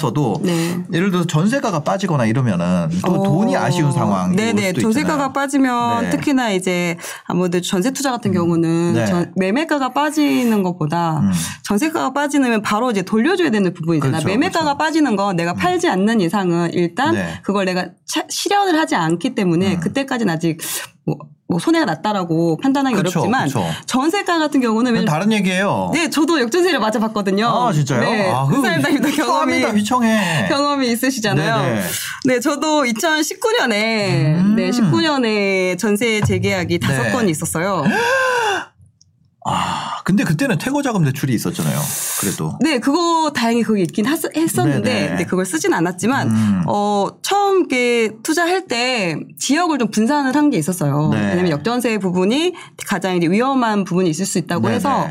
올랐어도 네. 예를 들어서 전세가가 빠지거나 이러면은 또 어, 돈이 아쉬운 상황이 네네. 전세가가. 빠지면 네. 특히나 이제 아무래도 전세 투자 같은 경우는 네. 전- 매매가가 빠지는 것보다 음. 전세가가 빠지면 바로 이제 돌려줘야 되는 부분이잖아. 그렇죠, 매매가가 그렇죠. 빠지는 건 내가 팔지 않는 이상은 일단 네. 그걸 내가 차- 실현을 하지 않기 때문에 음. 그때까지는 아직 뭐, 뭐 손해가 났다라고 판단하기 그렇죠, 어렵지만 그렇죠. 전세가 같은 경우는 다른 얘기예요. 네, 저도 역전세를 맞아봤거든요. 아 진짜요? 네, 아, 그 사람입니다 경험이 휘청해. 경험이 있으시잖아요. 네네. 네, 저도 2019년에 음. 네, 19년에 전세 재계약이 다섯 네. 건이 있었어요. 아 근데 그때는 퇴거 자금 대출이 있었잖아요. 그래도. 네, 그거 다행히 그게 있긴 하- 했었는데 네네. 근데 그걸 쓰진 않았지만 음. 어 처음 이렇게 투자할 때 지역을 좀 분산을 한 게 있었어요. 네. 왜냐면 역전세 부분이 가장 이제 위험한 부분이 있을 수 있다고 네네. 해서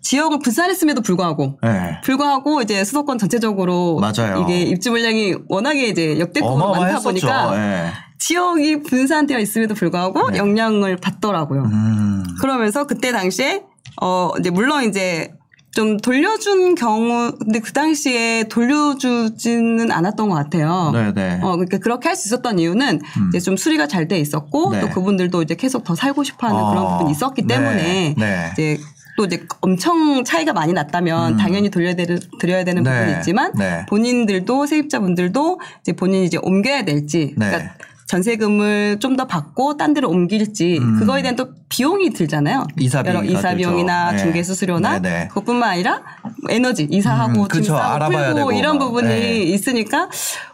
지역을 분산했음에도 불구하고 네. 불구하고 이제 수도권 전체적으로 맞아요. 이게 입주 물량이 워낙에 이제 역대급으로 많다. 보니까 예. 지역이 분산되어 있음에도 불구하고 네. 영향을 받더라고요. 음. 그러면서 그때 당시에 어 이제 물론 이제 좀 돌려준 경우 근데 그 당시에 돌려주지는 않았던 것 같아요. 네네. 어 그러니까 그렇게 할 수 있었던 이유는 이제 좀 수리가 잘 돼 있었고 네. 또 그분들도 이제 계속 더 살고 싶어 하는 그런 어, 부분이 있었기 네, 때문에 네. 이제 또 이제 엄청 차이가 많이 났다면 음. 당연히 돌려드려야 되는 네, 부분이 있지만 네. 본인들도 세입자분들도 이제 본인이 이제 옮겨야 될지 네. 그러니까 전세금을 좀 더 받고 딴 데로 옮길지 음. 그거에 대한 또 비용이 들잖아요. 이사 비용이 이사 비용이나. 네. 중개 수수료나 네네. 그것뿐만 아니라 에너지 이사하고 음, 짐 그쵸. 싸고 알아봐야 풀고 되고 이런 막. 부분이 네. 있으니까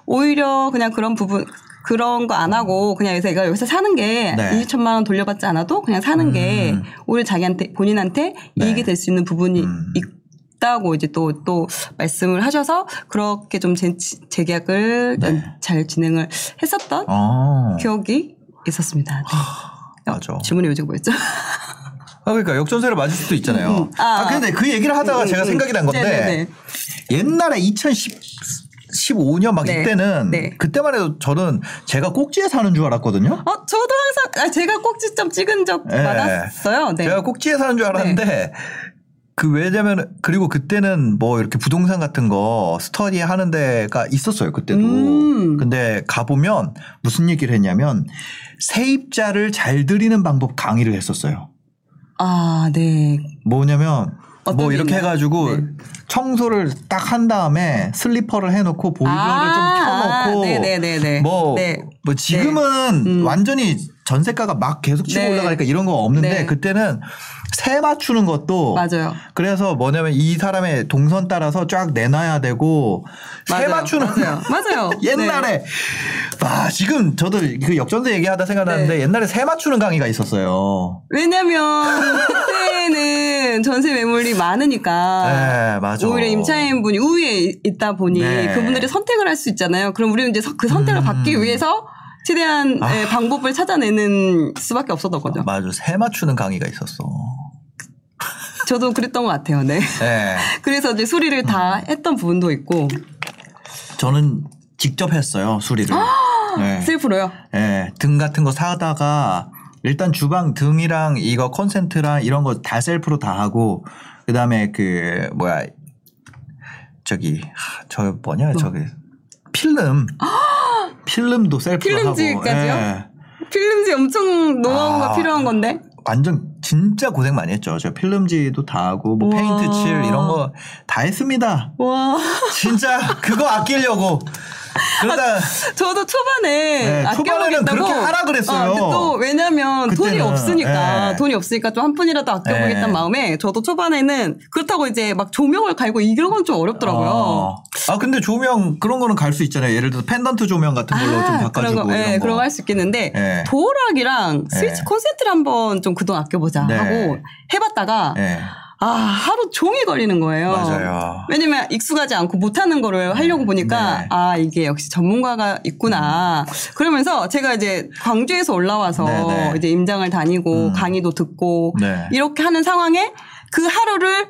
오히려 그냥 그런 부분 그런 거 안 하고 그냥 여기서 내가 여기서 사는 게 네. 2, 2천만 원 돌려받지 않아도 그냥 사는 게 음. 오히려 자기한테 본인한테 네. 이익이 될 수 있는 부분이 음. 있다고 이제 또 또 말씀을 하셔서 그렇게 좀 재, 재계약을 네. 잘 진행을 했었던 어. 기억이 있었습니다. 네. 맞아. 질문이 요즘 뭐였죠? 아 그러니까 역전세를 맞을 수도 있잖아요. 음, 음. 아, 아, 근데 그 얘기를 하다가 음, 제가 음, 생각이 난 건데 네네네. 옛날에 2015년 막 네. 이때는 네. 그때만 해도 저는 제가 꼭지에 사는 줄 알았거든요. 어, 저도 항상 아, 제가 꼭지점 찍은 적 네. 많았어요. 네. 제가 꼭지에 사는 줄 알았는데 그 왜냐면 그리고 그때는 뭐 이렇게 부동산 같은 거 스터디 하는 데가 있었어요 그때도. 음. 근데 가보면 무슨 얘기를 했냐면 세입자를 잘 들이는 방법 강의를 했었어요. 아, 네. 뭐냐면 뭐게 이렇게 있나요? 해가지고 네. 청소를 딱 한 다음에 슬리퍼를 해놓고 보일러를 아, 좀 켜놓고 네네네네. 뭐, 네. 뭐 지금은 음. 완전히 전세가가 막 계속 치고 네. 올라가니까 이런 거 없는데 네. 그때는 세 맞추는 것도 맞아요. 그래서 뭐냐면 이 사람의 동선 따라서 쫙 내놔야 되고 세 맞아요. 맞추는 맞아요. 맞아요. 옛날에 와 지금 저도 그 역전세 얘기하다 생각나는데 네. 옛날에 세 맞추는 강의가 있었어요. 왜냐면 그때는 전세 매물이 많으니까 네 맞아. 오히려 임차인 분이 우위에 있다 보니 네. 그분들이 선택을 할 수 있잖아요. 그럼 우리는 이제 서- 그 선택을 음. 받기 위해서 최대한 아. 예, 방법을 찾아내는 수밖에 없었던 거죠. 맞아 세 맞추는 강의가 있었어. 저도 그랬던 것 같아요. 네. 네. 그래서 이제 수리를 다 했던 부분도 있고 저는 직접 했어요 수리를. 네. 셀프로요. 예, 등 같은 거 사다가 일단 주방 등이랑 이거 컨센트랑 이런 거 다 셀프로 다 하고 그 다음에 그 뭐야 저기 하, 저 뭐냐 뭐? 저기 필름 필름도 하고 필름지까지요? 예. 필름지 엄청 노하우가 아. 필요한 건데. 완전 진짜 고생 많이 했죠. 저 필름지도 다 하고 뭐 우와. 페인트 칠 이런 거 다 했습니다. 와. 진짜 그거 아끼려고 그러다 저도 초반에 네, 초반에는 아껴보겠다고. 그렇게 하라 그랬어요. 근데 또 왜냐면 돈이 그때는, 없으니까 네. 돈이 없으니까 좀한 푼이라도 아껴보겠다는 네. 마음에 저도 초반에는 그렇다고 이제 막 조명을 갈고 이런 건 좀 어렵더라고요. 어. 아 근데 조명 그런 거는 갈 수 있잖아요. 예를 들어서 펜던트 조명 같은 걸로 좀 바꿔주고 그런 거, 이런 예, 거. 그런 거 할 수 있겠는데 예. 도어락이랑 스위치 예. 콘센트를 한번 좀그돈 아껴보자 네. 하고 해봤다가 예. 아 하루 종일 걸리는 거예요. 맞아요. 왜냐면 익숙하지 않고 못하는 거를 하려고 보니까 네. 아 이게 역시 전문가가 있구나. 그러면서 제가 이제 광주에서 올라와서 네, 네. 이제 임장을 다니고 음. 강의도 듣고 네. 이렇게 하는 상황에 그 하루를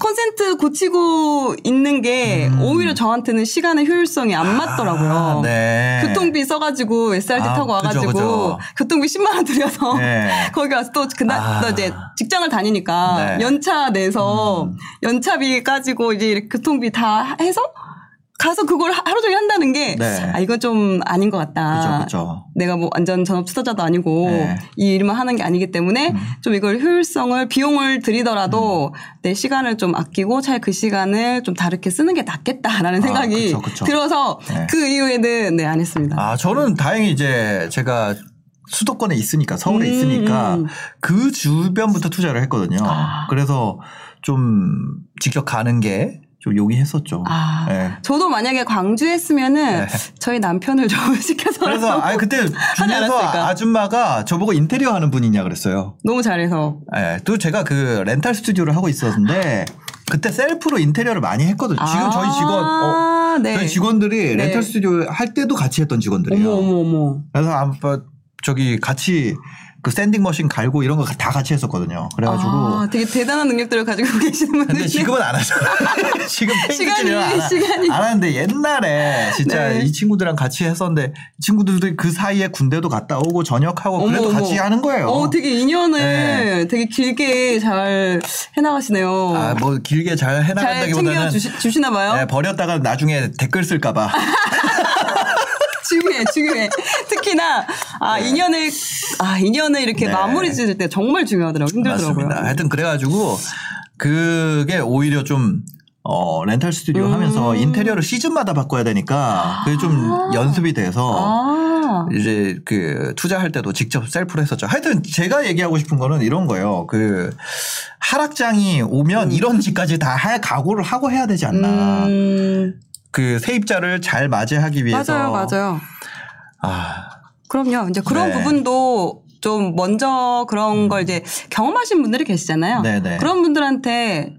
콘센트 고치고 있는 게 음. 오히려 저한테는 시간의 효율성이 안 맞더라고요. 아, 네. 교통비 써가지고 SRT 아, 타고 그죠, 와가지고 그죠. 교통비 10만 원 들여서 네. 거기 가서 또 그날 아. 또 이제 직장을 다니니까 네. 음. 연차 내서 연차비 가지고 이제 교통비 다 해서 가서 그걸 하- 하루 종일 한다는 게 네. 아 이건 좀 아닌 것 같다. 그죠, 그죠. 내가 뭐 완전 전업 투자자도 아니고 네. 음. 이 일만 하는 게 아니기 때문에 좀 이걸 효율성을 비용을 들이더라도 음. 내 시간을 좀 아끼고 차라리 그 시간을 좀 다르게 쓰는 게 낫겠다라는 아, 생각이 그쵸, 그쵸. 들어서 네. 그 이후에는 네 안 했습니다. 아, 저는 다행히 이제 제가 수도권에 있으니까 서울에 음, 있으니까 음. 그 주변부터 투자를 했거든요. 아. 그래서 좀 직접 가는 게 좀 용이했었죠. 아, 네. 저도 만약에 광주에 했으면은 네. 저희 남편을 좀 시켜서 그래서 아니 그때 주면서? 아줌마가 저보고 인테리어 하는 분이냐 그랬어요. 너무 잘해서 예, 또 제가 그 렌탈 스튜디오를 하고 있었는데 그때 셀프로 인테리어를 많이 했거든요. 지금 저희 직원 어, 아, 네. 저희 직원들이 네. 렌탈 스튜디오 할 때도 같이 했던 직원들이에요. 어머 어머 어머. 그래서 아마 저기 같이 그 sanding machine 갈고 이런 거 다 같이 했었거든요. 그래가지고 아, 되게 대단한 능력들을 가지고 계시는 분들. 근데 지금은 안 하죠. 지금 시간이, 안, 하- 시간이. 안 하는데 옛날에 진짜 네. 이 친구들이랑 같이 했었는데 이 친구들도 그 사이에 군대도 갔다 오고 전역하고 그래도 어머. 같이 하는 거예요. 어, 되게 인연을 네. 되게 길게 잘 해나가시네요. 아, 뭐 길게 잘잘 해나간다기보다는 챙겨 주시, 나 봐요 네, 버렸다가 나중에 댓글 쓸까봐. 중요해, 중요해. 특히나, 아, 인연을, 아, 인연을 이렇게 네. 마무리 지을 때 정말 중요하더라고요. 힘들더라고요. 맞습니다. 하여튼 그래가지고 그게 오히려 좀 어, 렌탈 스튜디오 음. 하면서 인테리어를 시즌마다 바꿔야 되니까 그게 좀 연습이 돼서 아. 이제 그 투자할 때도 직접 셀프로 했었죠. 하여튼 제가 얘기하고 싶은 거는 이런 거예요. 그 하락장이 오면 이런 짓까지 다 할 각오를 하고 해야 되지 않나. 음, 그 세입자를 잘 맞이하기 위해서. 맞아요, 맞아요. 아, 그럼요. 이제 그런 네. 부분도 좀 먼저 그런 걸 이제 경험하신 분들이 계시잖아요. 음. 네네. 그런 분들한테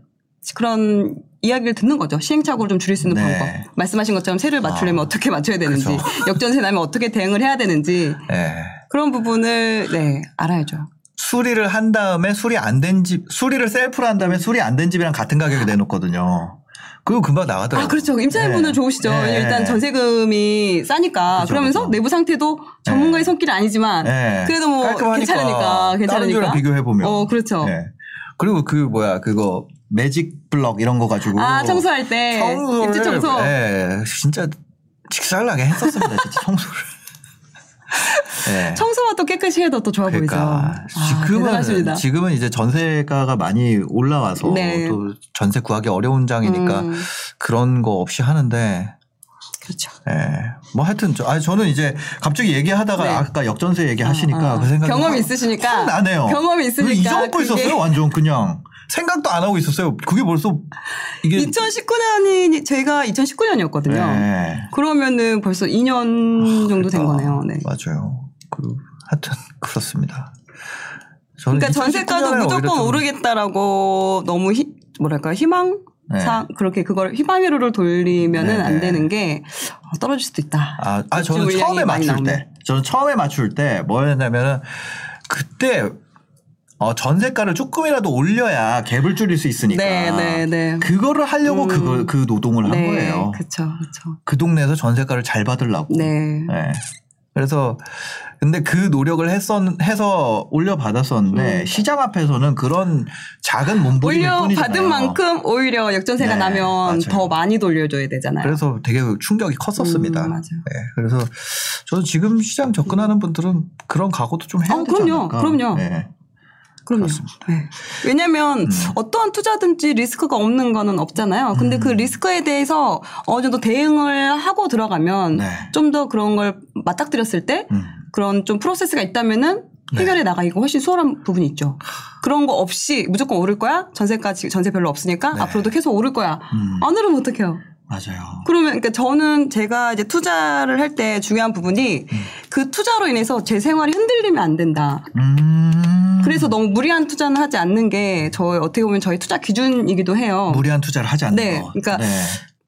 그런 이야기를 듣는 거죠. 시행착오를 좀 줄일 수 있는 네. 방법. 말씀하신 것처럼 세를 맞추려면 아. 어떻게 맞춰야 되는지, 그죠. 역전세 나면 어떻게 대응을 해야 되는지 예. 그런 부분을 네 알아야죠. 수리를 한 다음에 수리 안 된 집, 수리를 셀프로 한 다음에 수리 안 된 집이랑 같은 가격에 내놓거든요. 그거 금방 나가더라고요. 아 그렇죠. 임차인분은 네. 좋으시죠. 네. 일단 전세금이 싸니까 그죠, 그러면서 그죠. 내부 상태도 전문가의 네. 손길은 아니지만 네. 그래도 뭐 깔끔하니까. 괜찮으니까 다른 괜찮으니까. 집이랑 비교해 보면. 어 그렇죠. 네. 그리고 그 뭐야 그거 매직 블럭 이런 거 가지고 아 청소할 때 청소를 입지 청소. 예, 진짜 직살나게 했었습니다. 진짜 청소를. 예. 청소가 또 깨끗이 해도 또 좋아 그러니까 보이죠. 아, 지금은 대단하십니다. 지금은 이제 전세가가 많이 올라와서 네. 또 전세 구하기 어려운 장이니까 음, 그런 거 없이 하는데 그렇죠. 예. 뭐 하여튼 저, 아니 저는 이제 갑자기 얘기하다가 네. 아까 역전세 얘기하시니까 어, 어. 그 생각이 경험이 확- 있으시니까. 확 나네요. 경험이 있으니까 잊어먹고 있었어요. 완전 그냥 생각도 안 하고 있었어요. 그게 벌써 이게 2019년이 제가 2019년이었거든요. 네. 그러면은 벌써 2년 정도 된 그러니까. 거네요. 네. 맞아요. 그 하여튼 그렇습니다. 그러니까 2019 전세가도 무조건 좀- 오르겠다라고 너무 희, 뭐랄까 희망 네. 상 그렇게 그걸 희망회로를 돌리면은 네, 안 네. 되는 게 어, 떨어질 수도 있다. 아, 아 저는 처음에 맞출 때, 나오면. 저는 처음에 맞출 때 뭐였냐면은 그때 어, 전세가를 조금이라도 올려야 갭을 줄일 수 있으니까. 네, 네, 네. 그거를 하려고 음. 그걸 그 노동을 한 네, 거예요. 그렇죠, 그렇죠. 그 동네에서 전세가를 잘 받으려고. 네. 네. 그래서 근데 그 노력을 했었 해서 올려 받았었는데 음. 시장 앞에서는 그런 작은 몸부림일 올려 뿐이잖아요. 받은 만큼 오히려 역전세가 네, 나면 맞아요. 더 많이 돌려줘야 되잖아요. 그래서 되게 충격이 컸었습니다. 음, 맞아요. 네, 그래서 저는 지금 시장 접근하는 분들은 그런 각오도 좀 해야 어, 되지 그럼요. 않을까. 그럼요. 네. 그럼요. 그렇습니다. 네. 왜냐면 음. 어떠한 투자든지 리스크가 없는 거는 없잖아요. 근데 음. 그 리스크에 대해서 어느 정도 대응을 하고 들어가면 네. 좀더 그런 걸 맞닥뜨렸을 때 음. 그런 좀 프로세스가 있다면은 해결해 나가기가 훨씬 수월한 부분이 있죠. 그런 거 없이 무조건 오를 거야? 전세까지 전세 별로 없으니까 네. 앞으로도 계속 오를 거야. 음. 안 오르면 어떡해요? 맞아요. 그러면 그러니까 저는 제가 이제 투자를 할 때 중요한 부분이 음. 그 투자로 인해서 제 생활이 흔들리면 안 된다. 음. 그래서 너무 무리한 투자는 하지 않는 게 저희 어떻게 보면 저희 투자 기준이기도 해요. 무리한 투자를 하지 않는 네, 거. 그러니까 네.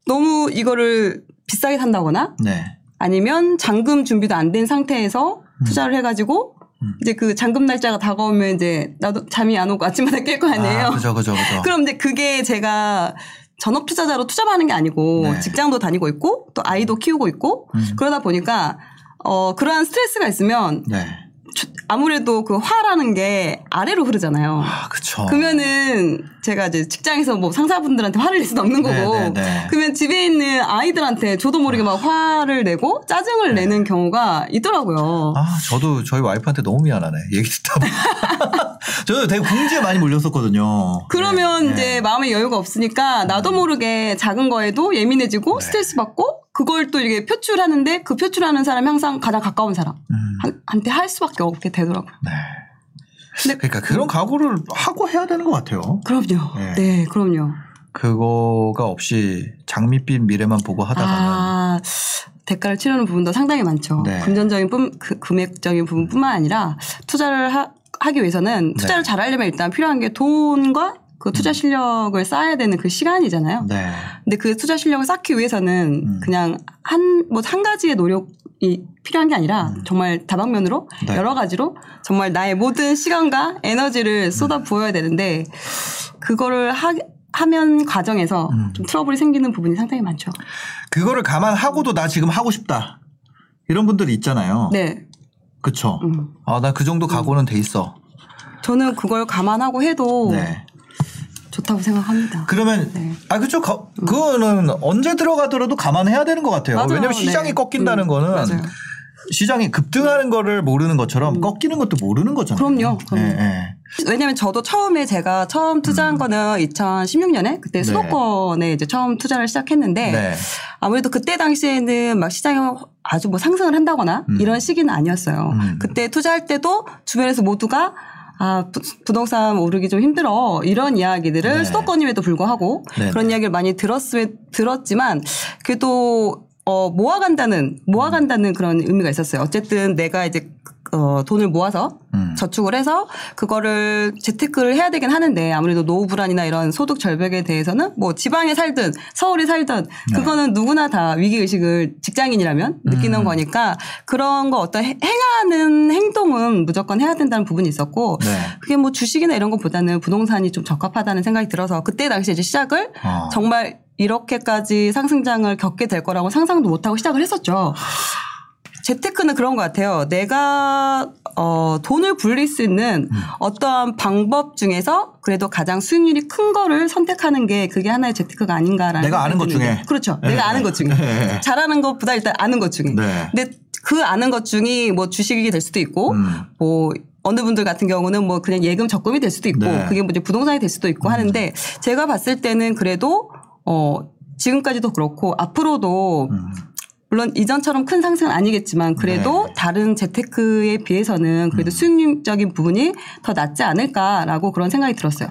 너무 이거를 비싸게 산다거나 네. 아니면 잔금 준비도 안 된 상태에서 투자를 해가지고 음. 이제 그 잔금 날짜가 다가오면 이제 나도 잠이 안 오고 아침마다 깰 거 아니에요. 아, 그죠, 그죠, 그죠. 그럼 이제 그게 제가 전업 투자자로 투자만 하는 게 아니고 네. 직장도 다니고 있고 또 아이도 키우고 있고 음. 그러다 보니까 어 그러한 스트레스가 있으면 네. 주- 아무래도 그 화라는 게 아래로 흐르잖아요. 아, 그쵸. 그러면은 제가 이제 직장에서 뭐 상사분들한테 화를 낼 수는 없는 거고 네, 네, 네. 그러면 집에 있는 아이들한테 저도 모르게 막 화를 내고 짜증을 내는 경우가 있더라고요. 아, 저도 저희 와이프한테 너무 미안하네. 얘기 듣다 보면. 저도 되게 궁지에 많이 몰렸었거든요. 그러면 네, 이제 네. 마음의 여유가 없으니까 나도 모르게 작은 거에도 예민해지고 네. 스트레스 받고 그걸 또 이렇게 표출하는데 그 표출하는 사람이 항상 가장 가까운 사람 음, 한- 할 수밖에 없게 되더라고요. 네. 근데 그러니까 그런 각오를 하고 해야 되는 것 같아요. 그럼요. 네. 네, 그럼요. 그거가 없이 장밋빛 미래만 보고 하다가는 아, 대가를 치르는 부분도 상당히 많죠. 네. 금전적인 뿐, 그 금액적인 부분뿐만 아니라 투자를 하, 기 위해서는 투자를 네. 잘하려면 일단 필요한 게 돈과 그 투자 실력을 쌓아야 되는 그 시간이잖아요. 네. 근데 그 투자 실력을 쌓기 위해서는 음. 그냥 한, 뭐 한 가지의 노력이 필요한 게 아니라 정말 다방면으로 음. 네. 여러 가지로 정말 나의 모든 시간과 에너지를 음. 쏟아 부어야 되는데 그거를 하, 하면 과정에서 음. 좀 트러블이 생기는 부분이 상당히 많죠. 그거를 감안하고도 나 지금 하고 싶다. 이런 분들이 있잖아요. 네. 그쵸. 음. 아, 나 그 정도 각오는 돼 있어. 저는 그걸 감안하고 해도 네. 좋다고 생각합니다. 그러면 네. 아 그죠 거- 그거는 언제 들어가더라도 감안해야 되는 것 같아요. 맞아요. 왜냐면 시장이 네. 꺾인다는 음, 거는 맞아요. 시장이 급등하는 거를 모르는 것처럼 꺾이는 것도 모르는 거잖아요. 그럼요, 그럼요. 예, 예. 왜냐면 저도 처음에 제가 처음 투자한 거는 2016년에 그때 음. 네. 수도권에 이제 처음 투자를 시작했는데 네. 아무래도 그때 당시에는 막 시장이 아주 뭐 상승을 한다거나 음. 이런 시기는 아니었어요. 음. 그때 투자할 때도 주변에서 모두가 아, 부, 부동산 오르기 좀 힘들어. 이런 이야기들을 네. 수도권임에도 불구하고 네, 그런 네. 이야기를 많이 들었으, 들었지만 그래도 어, 모아간다는, 모아간다는 그런 의미가 있었어요. 어쨌든 내가 이제 어, 돈을 모아서 음. 저축을 해서 그거를 재테크를 해야 되긴 하는데 아무래도 노후 불안이나 이런 소득 절벽에 대해서는 뭐 지방에 살든 서울에 살든 네. 그거는 누구나 다 위기 의식을 직장인이라면 느끼는 음. 거니까 그런 거 어떤 해- 행하는 행동은 무조건 해야 된다는 부분이 있었고 네. 그게 뭐 주식이나 이런 것보다는 부동산이 좀 적합하다는 생각이 들어서 그때 당시에 이제 시작을 어. 정말 이렇게까지 상승장을 겪게 될 거라고 상상도 못하고 시작을 했었죠. 재테크는 그런 것 같아요. 내가 어, 돈을 불릴 수 있는 음. 어떠한 방법 중에서 그래도 가장 수익률이 큰 거를 선택하는 게 그게 하나의 재테크가 아닌가라는 내가 아는 것. 중에. 그렇죠. 네. 내가 아는 것 중에 네. 잘하는 것보다 일단 아는 것 중에. 네. 근데 그 아는 것 중이 뭐 주식이 될 수도 있고 음. 뭐 어느 분들 같은 경우는 뭐 그냥 예금 적금이 될 수도 있고 네. 음. 그게 뭐 이제 부동산이 될 수도 있고 하는데 제가 봤을 때는 그래도 어 지금까지도 그렇고 앞으로도 음. 물론 이전처럼 큰 상승은 아니겠지만 그래도 네. 다른 재테크에 비해서는 그래도 수익률적인 부분이 더 낫지 않을까라고 그런 생각이 들었어요.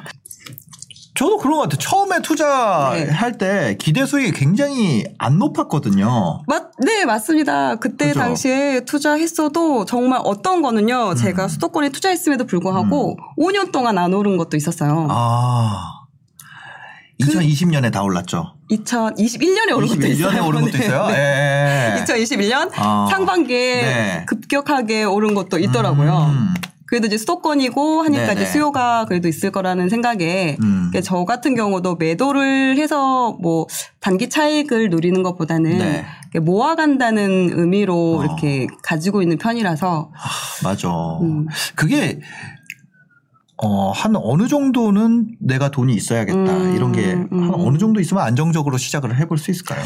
저도 그런 것 같아요. 처음에 투자할 때 기대 수익이 굉장히 안 높았거든요. 맞, 네, 맞습니다. 그때 그죠? 당시에 투자했어도 정말 어떤 거는요, 제가 수도권에 투자했음에도 불구하고 5년 동안 안 오른 것도 있었어요. 아. 2020년에 다 올랐죠. 2021년에 오른 것도 21년에 있어요. 오른 것도 네, 있어요. 네. 예. 2021년 아. 상반기에 네. 급격하게 오른 것도 있더라고요. 음. 그래도 이제 수도권이고 하니까 네네. 이제 수요가 그래도 있을 거라는 생각에 음. 그러니까 저 같은 경우도 매도를 해서 뭐 단기 차익을 누리는 것보다는 네. 모아간다는 의미로 어. 이렇게 가지고 있는 편이라서 맞아. 음. 그게 어, 한 어느 정도는 내가 돈이 있어야겠다. 음, 이런 게한 음. 어느 정도 있으면 안정적으로 시작을 해볼 수 있을까요?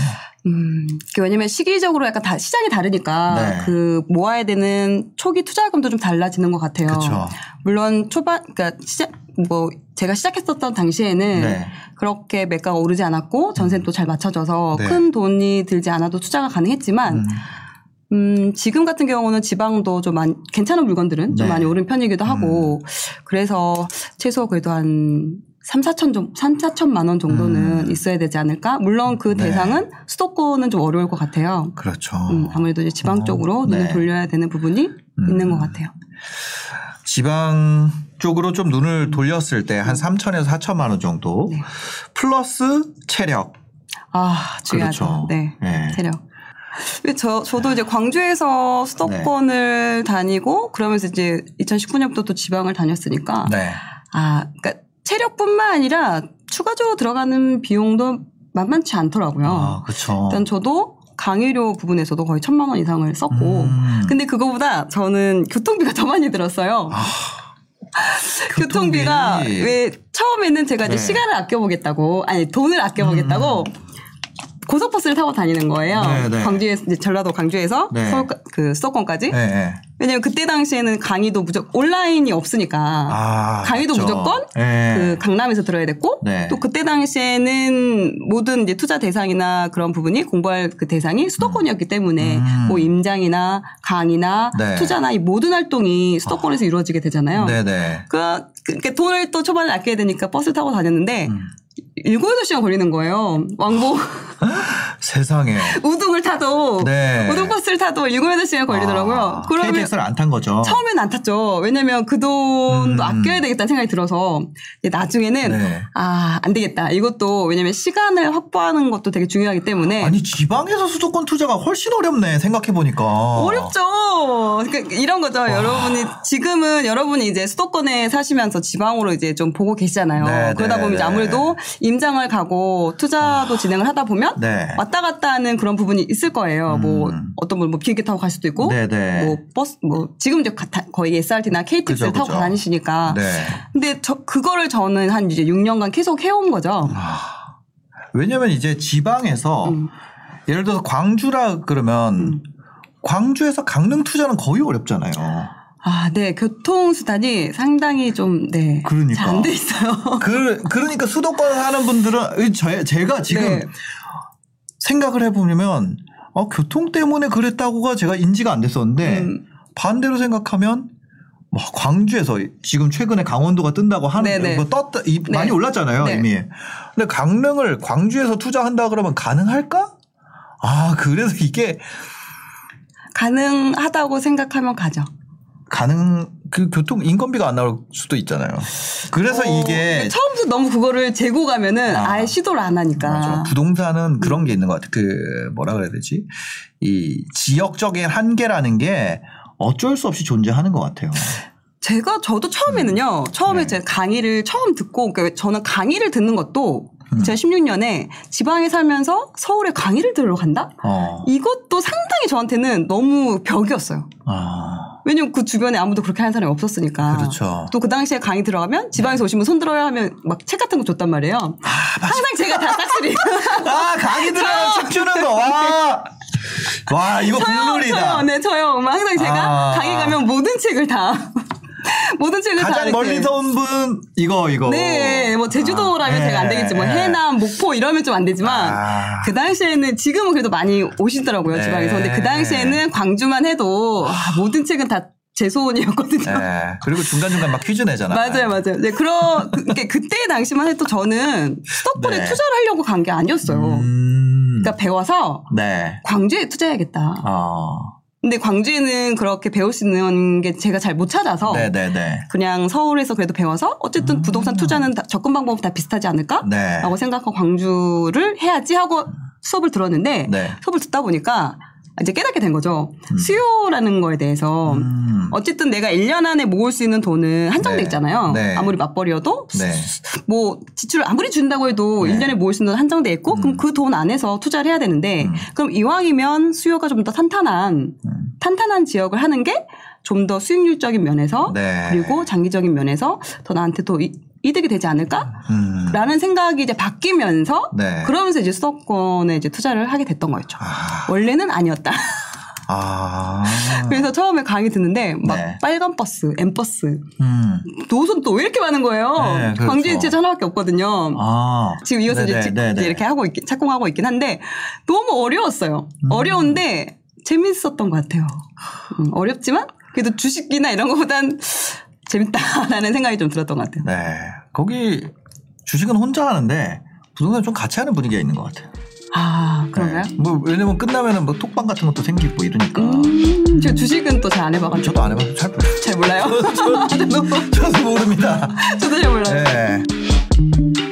음, 그 왜냐면 시기적으로 약간 다 시장이 다르니까 네. 그 모아야 되는 초기 투자금도 좀 달라지는 것 같아요. 그렇죠. 물론 초반 그러니까 시작 뭐 제가 시작했었던 당시에는 네. 그렇게 매가가 오르지 않았고 전세도 잘 맞춰져서 네. 큰 돈이 들지 않아도 투자가 가능했지만 음. 음, 지금 같은 경우는 지방도 좀 많이, 괜찮은 물건들은 좀 네. 많이 오른 편이기도 하고, 그래서 최소 그래도 한 3, 4천 정, 3, 4천만 원 정도는 음. 있어야 되지 않을까? 물론 그 네. 대상은 수도권은 좀 어려울 것 같아요. 그렇죠. 음, 아무래도 이제 지방 어, 쪽으로 네. 눈을 돌려야 되는 부분이 음. 있는 것 같아요. 지방 쪽으로 좀 눈을 돌렸을 때 한 3천에서 4천만 원 정도 네. 플러스 체력. 아, 중요하죠. 그렇죠. 네. 네. 체력. 저, 저도 이제 광주에서 수도권을 네. 다니고 그러면서 이제 2019년부터 또 지방을 다녔으니까 네. 아, 그러니까 체력뿐만 아니라 추가적으로 들어가는 비용도 만만치 않더라고요. 아, 그렇죠. 일단 저도 강의료 부분에서도 거의 천만 원 이상을 썼고 음. 근데 그거보다 저는 교통비가 더 많이 들었어요. 아, 교통비가 교통비. 왜 처음에는 제가 이제 네. 음. 시간을 아껴보겠다고 아니 돈을 아껴보겠다고 고속버스를 타고 다니는 거예요. 네, 네. 광주에서 전라도 광주에서 네. 서울 그 수도권까지. 네, 네. 왜냐면 그때 당시에는 강의도 무조건 온라인이 없으니까 아, 강의도 맞죠. 무조건 네. 그 강남에서 들어야 됐고 네. 또 그때 당시에는 모든 이제 투자 대상이나 그런 부분이 공부할 그 대상이 수도권이었기 때문에 음. 뭐 임장이나 강의나 네. 투자나 이 모든 활동이 수도권에서 이루어지게 되잖아요. 네, 네. 그, 그 돈을 또 초반에 아껴야 되니까 버스 타고 다녔는데 음. 일곱 여덟 시간 걸리는 거예요. 왕복 세상에. 우등을 타도 네. 우등 버스를 타도 일곱 여덟 시간 걸리더라고요. 아, 그러면 KTX를 안 탄 거죠. 처음에는 안 탔죠. 왜냐면 그 돈도 음. 아껴야 되겠다는 생각이 들어서 나중에는 네. 아, 안 되겠다. 이것도 왜냐면 시간을 확보하는 것도 되게 중요하기 때문에 아니 지방에서 수도권 투자가 훨씬 어렵네 생각해 보니까. 어렵죠. 그러니까 이런 거죠. 여러분이 지금은 여러분이 이제 수도권에 사시면서 지방으로 이제 좀 보고 계시잖아요. 네, 그러다 네, 보면 이제 네. 아무래도 임장을 가고 투자도 진행을 하다 보면 네. 왔다 갔다 하는 그런 부분이 있을 거예요. 뭐 음. 어떤 분뭐 비행기 타고 갈 수도 있고 네, 네. 뭐 버스 뭐 지금 이제 거의 SRT나 KTX를 그죠, 타고 그죠. 다니시니까 네. 근데 저 그거를 저는 한 이제 6년간 계속 해온 거죠. 왜냐면 이제 지방에서 음. 예를 들어서 광주라 그러면 광주에서 강릉 투자는 거의 어렵잖아요. 아, 네. 교통수단이 상당히 좀, 네. 그러니까. 잘안 돼 있어요. 그 그러니까 수도권 사는 분들은 저 제가 지금 네. 생각을 해보면 어, 교통 때문에 그랬다고가 제가 인지가 안 됐었는데 음. 반대로 생각하면 뭐 광주에서 지금 최근에 강원도가 뜬다고 하는. 거 떴다 이, 네. 많이 올랐잖아요 네. 이미. 근데 강릉을 광주에서 투자한다 그러면 가능할까? 아 그래서 이게 가능하다고 생각하면 가죠. 가능 그 교통 인건비가 안 나올 수도 있잖아요. 그래서 어, 이게 처음부터 너무 그거를 재고 가면은 아. 아. 예 시도를 안 하니까. 맞아. 부동산은 그런 게 있는 것 같아. 그 뭐라 그래야 되지? 이 지역적인 한계라는 게 어쩔 수 없이 존재하는 것 같아요. 제가 저도 처음에는요. 처음에 네. 제가 강의를 처음 듣고 그러니까 저는 강의를 듣는 것도 음. 제가 16년에 지방에 살면서 서울에 강의를 들으러 간다? 어. 이것도 상당히 저한테는 너무 벽이었어요. 아, 왜냐면 그 주변에 아무도 그렇게 하는 사람이 없었으니까. 그렇죠. 또 그 당시에 강의 들어가면 지방에서 오시면 손 들어야 하면 막 책 같은 거 줬단 말이에요. 항상 제가 다 싹쓸이. 아, 강의들은 책 주는 거. 와. 와, 이거 저요, 국룰이다. 저요. 네, 저요. 막 항상 제가 아. 강의 가면 모든 책을 다. 모든 책을 다. 가장. 멀리서 온 분, 이거, 이거. 네, 뭐 제주도라면 아, 제가 안 네, 되겠지. 뭐 네. 해남, 목포 이러면 좀 안 되지만 아. 그 당시에는 지금은 그래도 많이 오시더라고요 네. 지방에서. 근데 그 당시에는 광주만 해도 아, 모든 책은 다제 소원이었거든요. 네. 그리고 중간중간 막 퀴즈 내잖아요. 맞아요, 맞아요. 네, 그런 그, 그러니까 그때 당시만 해도 저는 수도권에 네. 투자를 하려고 간 게 아니었어요. 음. 그러니까 배워서 네. 광주에 투자해야겠다. 어. 근데 광주에는 그렇게 배울 수 있는 게 제가 잘 못 찾아서 네네네. 그냥 서울에서 그래도 배워서 어쨌든 부동산 투자는 다- 접근 방법은 다 비슷하지 않을까? 음. 네. 라고 생각하고 광주를 해야지 하고 수업을 들었는데 네. 수업을 듣다 보니까 이제 깨닫게 된 거죠. 수요라는 거에 대해서 음. 어쨌든 내가 1년 안에 모을 수 있는 돈은 한정돼 네. 있잖아요. 네. 아무리 맞벌이여도 네. 뭐 지출을 아무리 준다고 해도 네. 1년에 모을 수 있는 돈 한정돼 있고 그럼 그 돈 안에서 투자를 해야 되는데 음. 그럼 이왕이면 수요가 좀 더 탄탄한 음. 탄탄한 지역을 하는 게 좀 더 수익률적인 면에서 네. 그리고 장기적인 면에서 더 나한테 또 이, 이득이 되지 않을까? 음. 라는 생각이 이제 바뀌면서 네. 그러면서 이제 수도권에 이제 투자를 하게 됐던 거였죠. 아. 원래는 아니었다. 아. 그래서 처음에 강의 듣는데 막 네. 빨간 버스, M 버스, 음. 노선 또 왜 이렇게 많은 거예요? 네, 그렇죠. 광주에 진짜 하나밖에 없거든요. 아. 지금 이어서 이제, 네네, 지- 네네. 이제 이렇게 하고 있긴, 착공하고 있긴 한데 너무 어려웠어요. 음. 어려운데 재밌었던 것 같아요. 음, 어렵지만 그래도 주식이나 이런 것보단 재밌다라는 생각이 좀 들었던 것 같아요. 네. 거기 주식은 혼자 하는데 부동산 좀 같이 하는 분위기가 있는 것 같아요. 아 그런가요? 네. 뭐 왜냐면 끝나면은 뭐 톡방 같은 것도 생기고 이러니까. 음, 저 주식은 또 잘 안 해봐가지고 저도 안 해봐서 잘 몰라요. 잘 몰라요. 저도 저도 모릅니다. 저도 잘 몰라요. 네.